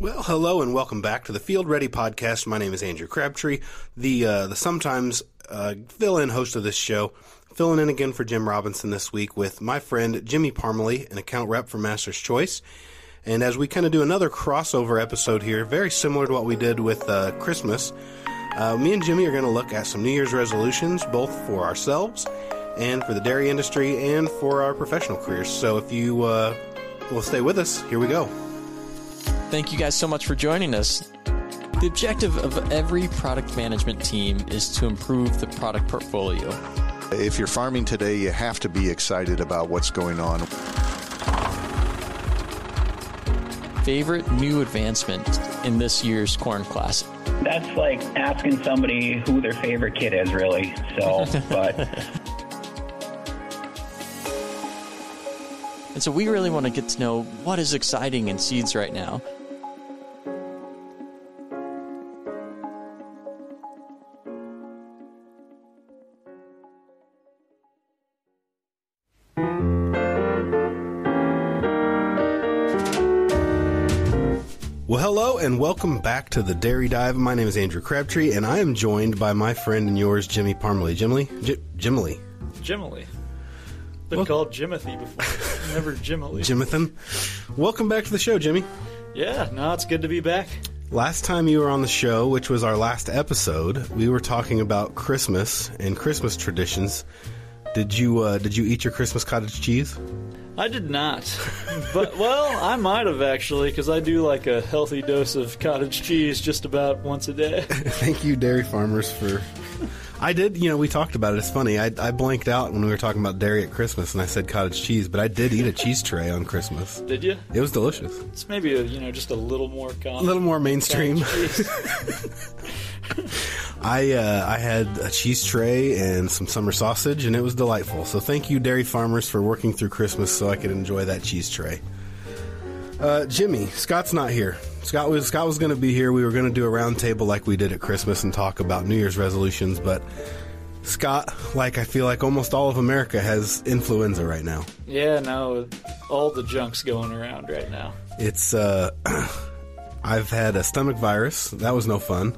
Well, hello and welcome back to the Field Ready podcast. My name is Andrew Crabtree, the uh, the sometimes uh, fill-in host of this show. Filling in again for Jim Robinson this week with my friend Jimmy Parmley, an account rep for Master's Choice. And as we kind of do another crossover episode here, very similar to what we did with uh, Christmas, uh, me and Jimmy are going to look at some New Year's resolutions, both for ourselves and for the dairy industry and for our professional careers. So if you uh, will stay with us, here we go. Thank you guys so much for joining us. The objective of every product management team is to improve the product portfolio. If you're farming today, you have to be excited about what's going on. Favorite new advancement in this year's Corn class? That's like asking somebody who their favorite kid is, really. So, but And so we really want to get to know what is exciting in seeds right now. And welcome back to the Dairy Dive. My name is Andrew Crabtree, and I am joined by my friend and yours, Jimmy Parmley. Jimmy, J- Jimmy, Jimily. Been Well- called Jimothy before. Never Jimily. Jimathan. Welcome back to the show, Jimmy. yeah, no, it's good to be back. Last time you were on the show, which was our last episode, we were talking about Christmas and Christmas traditions. Did you uh, did you eat your Christmas cottage cheese? I did not. but, well, I might have actually, because I do like a healthy dose of cottage cheese just about once a day. Thank you, dairy farmers, for. I did, you know, we talked about it. It's funny. I, I blanked out when we were talking about dairy at Christmas, and I said cottage cheese, but I did eat a cheese tray on Christmas. Did you? It was delicious. It's maybe, a, you know, just a little more common. A little more mainstream. I uh, I had a cheese tray and some summer sausage, and it was delightful. So thank you, dairy farmers, for working through Christmas so I could enjoy that cheese tray. Uh, Jimmy, Scott's not here. Scott was Scott was going to be here. We were going to do a roundtable like we did at Christmas and talk about New Year's resolutions, but Scott, like I feel like almost all of America, has influenza right now. yeah, no, all the junk's going around right now. It's uh, I've had a stomach virus. That was no fun,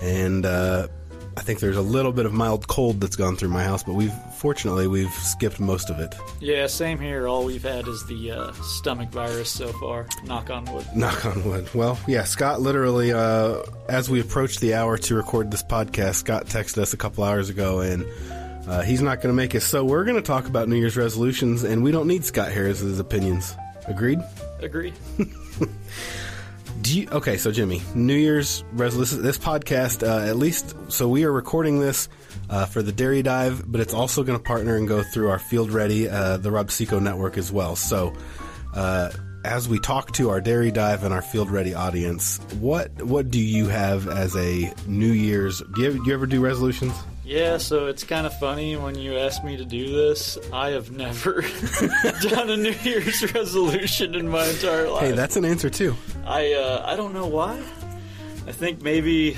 and uh, I think there's a little bit of mild cold that's gone through my house. But we've fortunately we've skipped most of it. Yeah, same here. All we've had is the uh, stomach virus so far. Knock on wood. Knock on wood. Well, yeah, Scott literally, uh, as we approached the hour to record this podcast, Scott texted us a couple hours ago, and uh, he's not going to make it. So we're going to talk about New Year's resolutions, and we don't need Scott Harris's opinions. Agreed? Agree. You, okay, so Jimmy, New Year's resolution. This podcast, uh, at least, so we are recording this uh, for the Dairy Dive, but it's also going to partner and go through our Field Ready, uh, the Rob-See-Co network as well. So, uh, as we talk to our Dairy Dive and our Field Ready audience, what what do you have as a New Year's? Do you, do you ever do resolutions? Yeah, so it's kind of funny when you ask me to do this. I have never done a New Year's resolution in my entire life. Hey, that's an answer too. I uh, I don't know why. I think maybe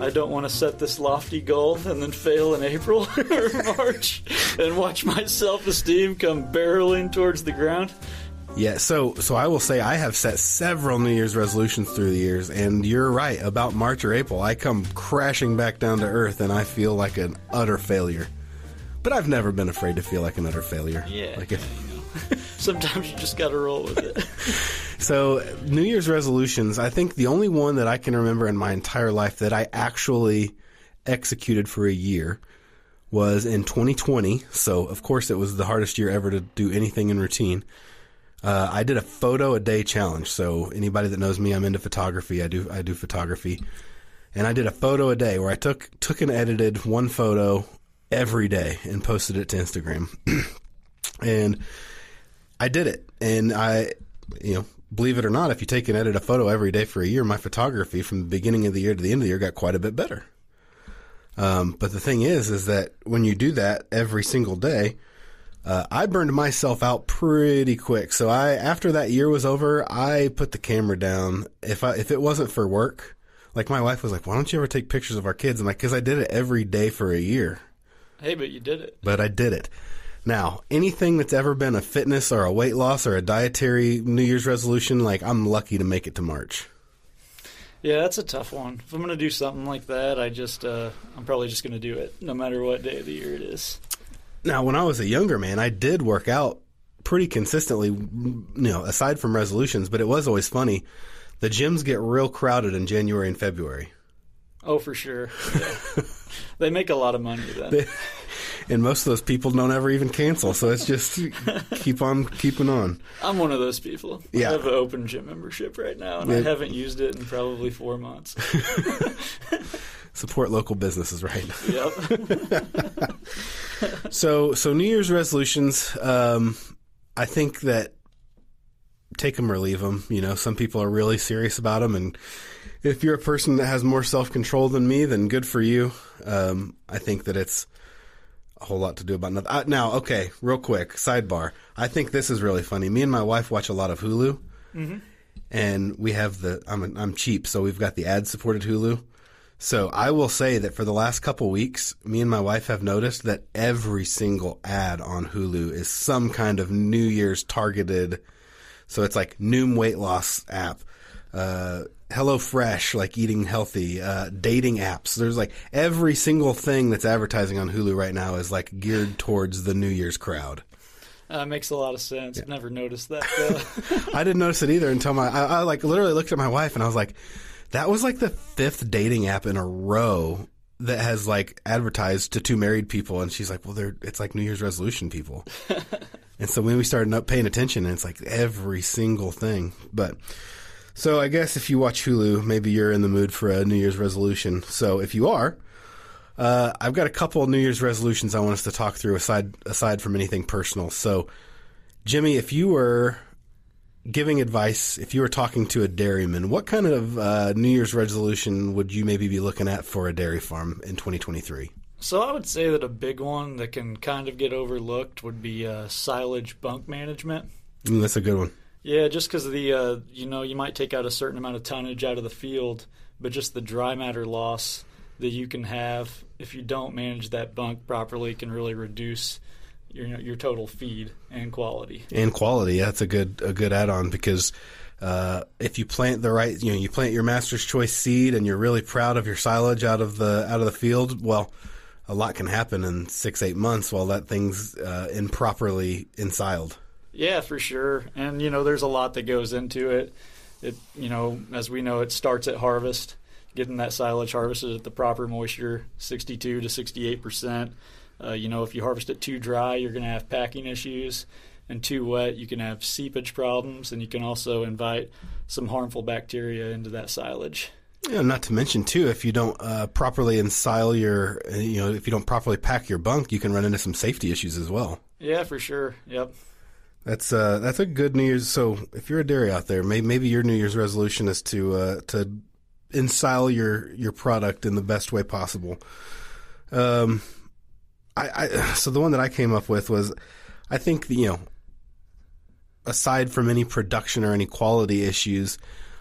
I don't want to set this lofty goal and then fail in April or March and watch my self-esteem come barreling towards the ground. Yeah, so so I will say I have set several New Year's resolutions through the years, and you're right about March or April. I come crashing back down to earth, and I feel like an utter failure. But I've never been afraid to feel like an utter failure. Yeah, Like if, Sometimes you just got to roll with it. so New Year's resolutions. I think the only one that I can remember in my entire life that I actually executed for a year was in 2020. So of course it was the hardest year ever to do anything in routine. Uh, I did a photo a day challenge. So anybody that knows me, I'm into photography. I do I do photography, and I did a photo a day where I took took and edited one photo every day and posted it to Instagram. and I did it, and I, you know, believe it or not, if you take and edit a photo every day for a year, my photography from the beginning of the year to the end of the year got quite a bit better. Um, but the thing is, is that when you do that every single day, uh, I burned myself out pretty quick. So I, after that year was over, I put the camera down. If I, if it wasn't for work, like my wife was like, "Why don't you ever take pictures of our kids?" I'm like, "Cause I did it every day for a year." hey, but you did it. but I did it. Now, anything that's ever been a fitness or a weight loss or a dietary New Year's resolution, like I'm lucky to make it to March. Yeah, that's a tough one. If I'm going to do something like that, I just uh, I'm probably just going to do it no matter what day of the year it is. Now, when I was a younger man, I did work out pretty consistently, you know, aside from resolutions, but it was always funny. The gyms get real crowded in January and February. Oh, for sure. Yeah. they make a lot of money then. And most of those people don't ever even cancel, so it's just keep on keeping on. I'm one of those people. Yeah. I have an open gym membership right now, and I haven't used it in probably four months. Support local businesses, right? yep. So, so New Year's resolutions. Um, I think that take them or leave them. You know, some people are really serious about them, and if you're a person that has more self control than me, then good for you. Um, I think that it's a whole lot to do about nothing. Uh, now, okay, real quick sidebar. I think this is really funny. Me and my wife watch a lot of Hulu, and we have the. I'm I'm cheap, so we've got the ad supported Hulu. So I will say that for the last couple weeks, me and my wife have noticed that every single ad on Hulu is some kind of New Year's targeted. So it's like Noom weight loss app, uh, Hello Fresh, like eating healthy, uh, dating apps. There's like every single thing that's advertising on Hulu right now is like geared towards the New Year's crowd. Uh, makes a lot of sense. Never noticed that. Though. I didn't notice it either until my I, I like literally looked at my wife and I was like, that was like the fifth dating app in a row that has like advertised to two married people, and she's like, well, they're it's like New Year's resolution people. and so when we started paying attention, and it's like every single thing. But so I guess if you watch Hulu, maybe you're in the mood for a New Year's resolution. So if you are. Uh, I've got a couple of New Year's resolutions I want us to talk through aside aside from anything personal. So, Jimmy, if you were giving advice, if you were talking to a dairyman, what kind of uh, New Year's resolution would you maybe be looking at for a dairy farm in 2023? so I would say that a big one that can kind of get overlooked would be uh, silage bunk management. Mm, that's a good one. Yeah, just because the uh, you know you might take out a certain amount of tonnage out of the field, but just the dry matter loss that you can have if you don't manage that bunk properly can really reduce your your total feed and quality. And quality, that's a good a good add-on because uh, if you plant the right, you know, you plant your Master's Choice seed and you're really proud of your silage out of the out of the field. Well, a lot can happen in six eight months while that thing's uh, improperly ensiled. Yeah, for sure. And you know, there's a lot that goes into it. It you know, as we know, it starts at harvest, getting that silage harvested at the proper moisture, 62 to 68 percent. Uh, you know, if you harvest it too dry, you're going to have packing issues, and too wet, you can have seepage problems, and you can also invite some harmful bacteria into that silage. Yeah, not to mention too, if you don't uh, properly ensile your, uh, you know, if you don't properly pack your bunk, you can run into some safety issues as well. Yeah, for sure. Yep. That's uh, that's a good New Year's. So if you're a dairy out there, maybe, maybe your New Year's resolution is to uh, to ensile your your product in the best way possible. Um, I, I so the one that I came up with was, I think you know, aside from any production or any quality issues,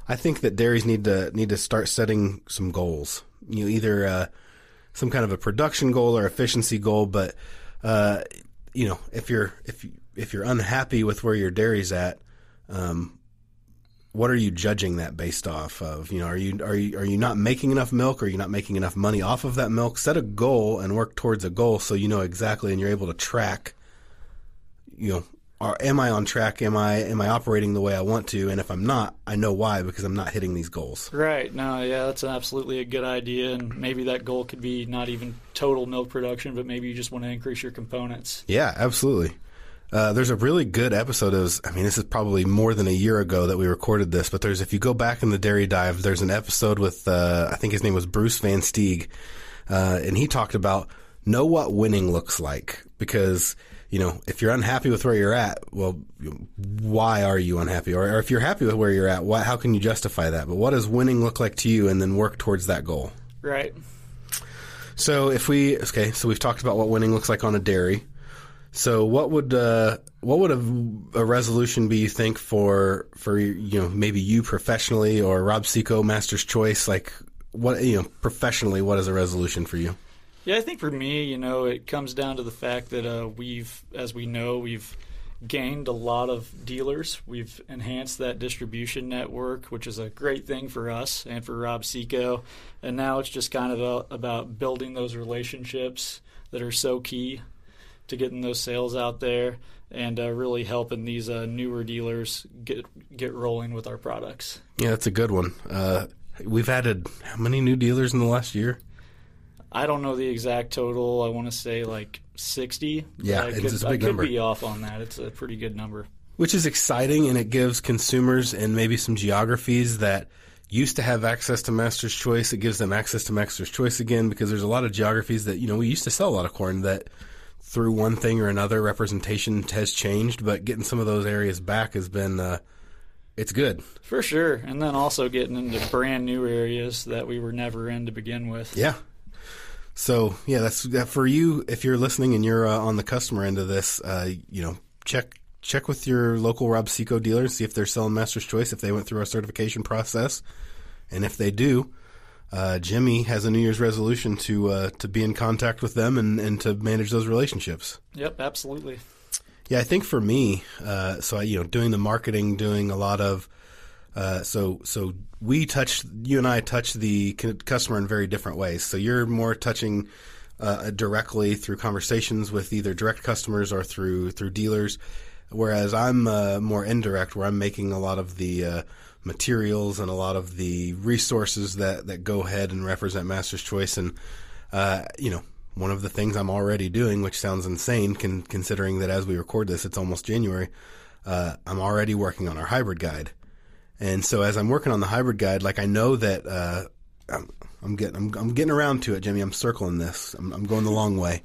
I think that dairies need to need to start setting some goals. You know, either uh, some kind of a production goal or efficiency goal. But uh, you know, if you're if you, if you're unhappy with where your dairy's at, um, what are you judging that based off of? You know, are you are you are you not making enough milk? Or are you not making enough money off of that milk? Set a goal and work towards a goal so you know exactly and you're able to track. You know, are, am I on track? Am I am I operating the way I want to? And if I'm not, I know why because I'm not hitting these goals. Right. No, yeah, that's absolutely a good idea. And maybe that goal could be not even total milk production, but maybe you just want to increase your components. Yeah, absolutely. Uh, there's a really good episode of, I mean, this is probably more than a year ago that we recorded this, but there's, if you go back in the Dairy Dive, there's an episode with, uh, I think his name was Bruce Van Steeg, uh, and he talked about know what winning looks like because, you know, if you're unhappy with where you're at, well, why are you unhappy? Or, or if you're happy with where you're at, why, how can you justify that? But what does winning look like to you and then work towards that goal? Right. So if we okay, so we've talked about what winning looks like on a dairy. So what would uh, what would a, a resolution be you think for for you know maybe you professionally or Rob-See-Co Master's Choice like what you know professionally what is a resolution for you? Yeah, I think for me, you know, it comes down to the fact that uh, we've, as we know, we've gained a lot of dealers. We've enhanced that distribution network, which is a great thing for us and for Rob-See-Co. And now it's just kind of a, about building those relationships that are so key to getting those sales out there and uh, really helping these uh, newer dealers get get rolling with our products. Yeah, that's a good one. Uh, we've added how many new dealers in the last year? I don't know the exact total. I want to say like 60. Yeah, I it's- could, it's a big I could be off on that. It's a pretty good number. which is exciting and it gives consumers and maybe some geographies that used to have access to master's choice it gives them access to master's choice again because there's a lot of geographies that you know we used to sell a lot of corn that through one thing or another representation has changed but getting some of those areas back has been uh, it's good For sure. And then also getting into brand new areas that we were never in to begin with. yeah so yeah that's that for you if you're listening and you're uh, on the customer end of this uh, you know check check with your local Rob-See-Co dealer see if they're selling master's choice if they went through our certification process and if they do uh, Jimmy has a New Year's resolution to uh, to be in contact with them and, and to manage those relationships. Yep, absolutely. Yeah, I think for me, uh, so I, you know, doing the marketing, doing a lot of, uh, so so we touch you and I touch the customer in very different ways. So you're more touching uh, directly through conversations with either direct customers or through through dealers, whereas I'm uh, more indirect, where I'm making a lot of the uh, materials and a lot of the resources that that go ahead and represent Master's Choice and uh, you know, one of the things I'm already doing, which sounds insane, con- considering that as we record this, it's almost January. Uh, I'm already working on our hybrid guide, and so as I'm working on the hybrid guide, like I know that uh, I'm, I'm getting I'm, I'm getting around to it, Jimmy. I'm circling this. I'm, I'm going the long way,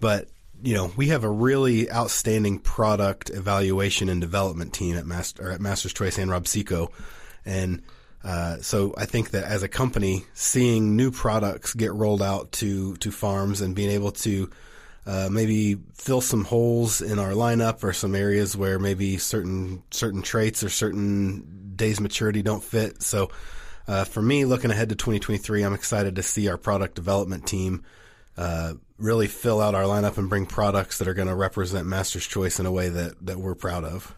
but you know, we have a really outstanding product evaluation and development team at Master at Master's Choice and Rob-See-Co, and uh, so I think that as a company, seeing new products get rolled out to to farms and being able to uh, maybe fill some holes in our lineup or some areas where maybe certain certain traits or certain days maturity don't fit. So uh, for me, looking ahead to 2023, I'm excited to see our product development team uh, really fill out our lineup and bring products that are going to represent Master's Choice in a way that that we're proud of.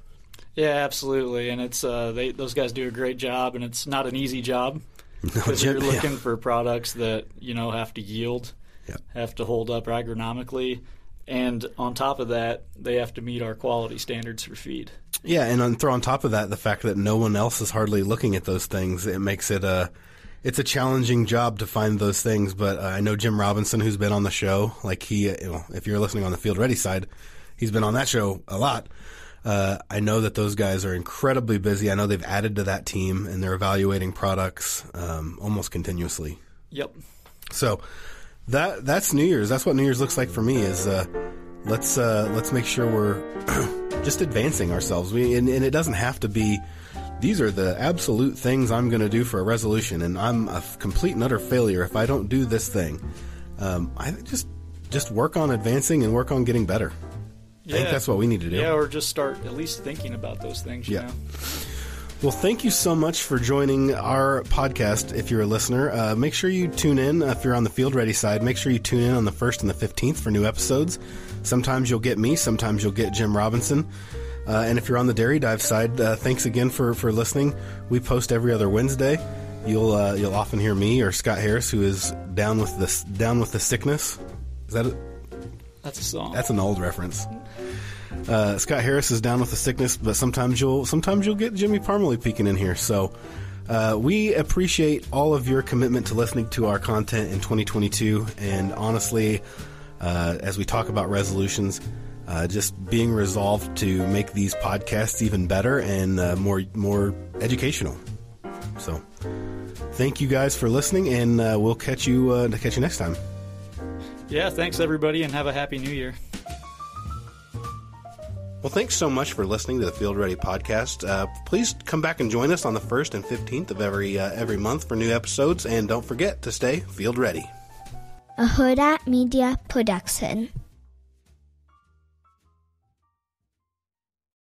Yeah, absolutely. And it's uh, they those guys do a great job, and it's not an easy job because Jim- you're yeah. looking for products that you know have to yield, Yep. have to hold up agronomically, and on top of that, they have to meet our quality standards for feed. Yeah, and on, throw on top of that the fact that no one else is hardly looking at those things. It makes it a it's a challenging job to find those things. But uh, I know Jim Robinson, who's been on the show. Like he, uh, you know, if you're listening on the Field Ready side, he's been on that show a lot. Uh, I know that those guys are incredibly busy. I know they've added to that team and they're evaluating products um, almost continuously. Yep. So that that's New Year's. That's what New Year's looks like for me. Is uh, let's uh, let's make sure we're just advancing ourselves. We and, and it doesn't have to be. These are the absolute things I'm going to do for a resolution, and I'm a complete and utter failure if I don't do this thing. Um, I just just work on advancing and work on getting better. I think that's what we need to do. Yeah, or just start at least thinking about those things. You Yeah. know? Well, thank you so much for joining our podcast. If you're a listener, uh, make sure you tune in. If you're on the field ready side, make sure you tune in on the 1st and the 15th for new episodes. Sometimes you'll get me, sometimes you'll get Jim Robinson. Uh, and if you're on the Dairy Dive side, uh, thanks again for, for listening. We post every other Wednesday. You'll uh, you'll often hear me or Scott Harris, who is down with this down with the sickness. Is that it? That's a song. That's an old reference. Uh, Scott Harris is down with the sickness, but sometimes you'll sometimes you'll get Jimmy Parmley peeking in here. So uh, we appreciate all of your commitment to listening to our content in 2022, and honestly, uh, as we talk about resolutions, uh, just being resolved to make these podcasts even better and uh, more more educational. So thank you guys for listening, and uh, we'll catch you uh, catch you next time. yeah. Thanks everybody, and have a happy New Year. Well, thanks so much for listening to the Field Ready podcast. Uh, please come back and join us on the first and fifteenth of every uh, every month for new episodes, and don't forget to stay field ready. a Hurrdat Media Production.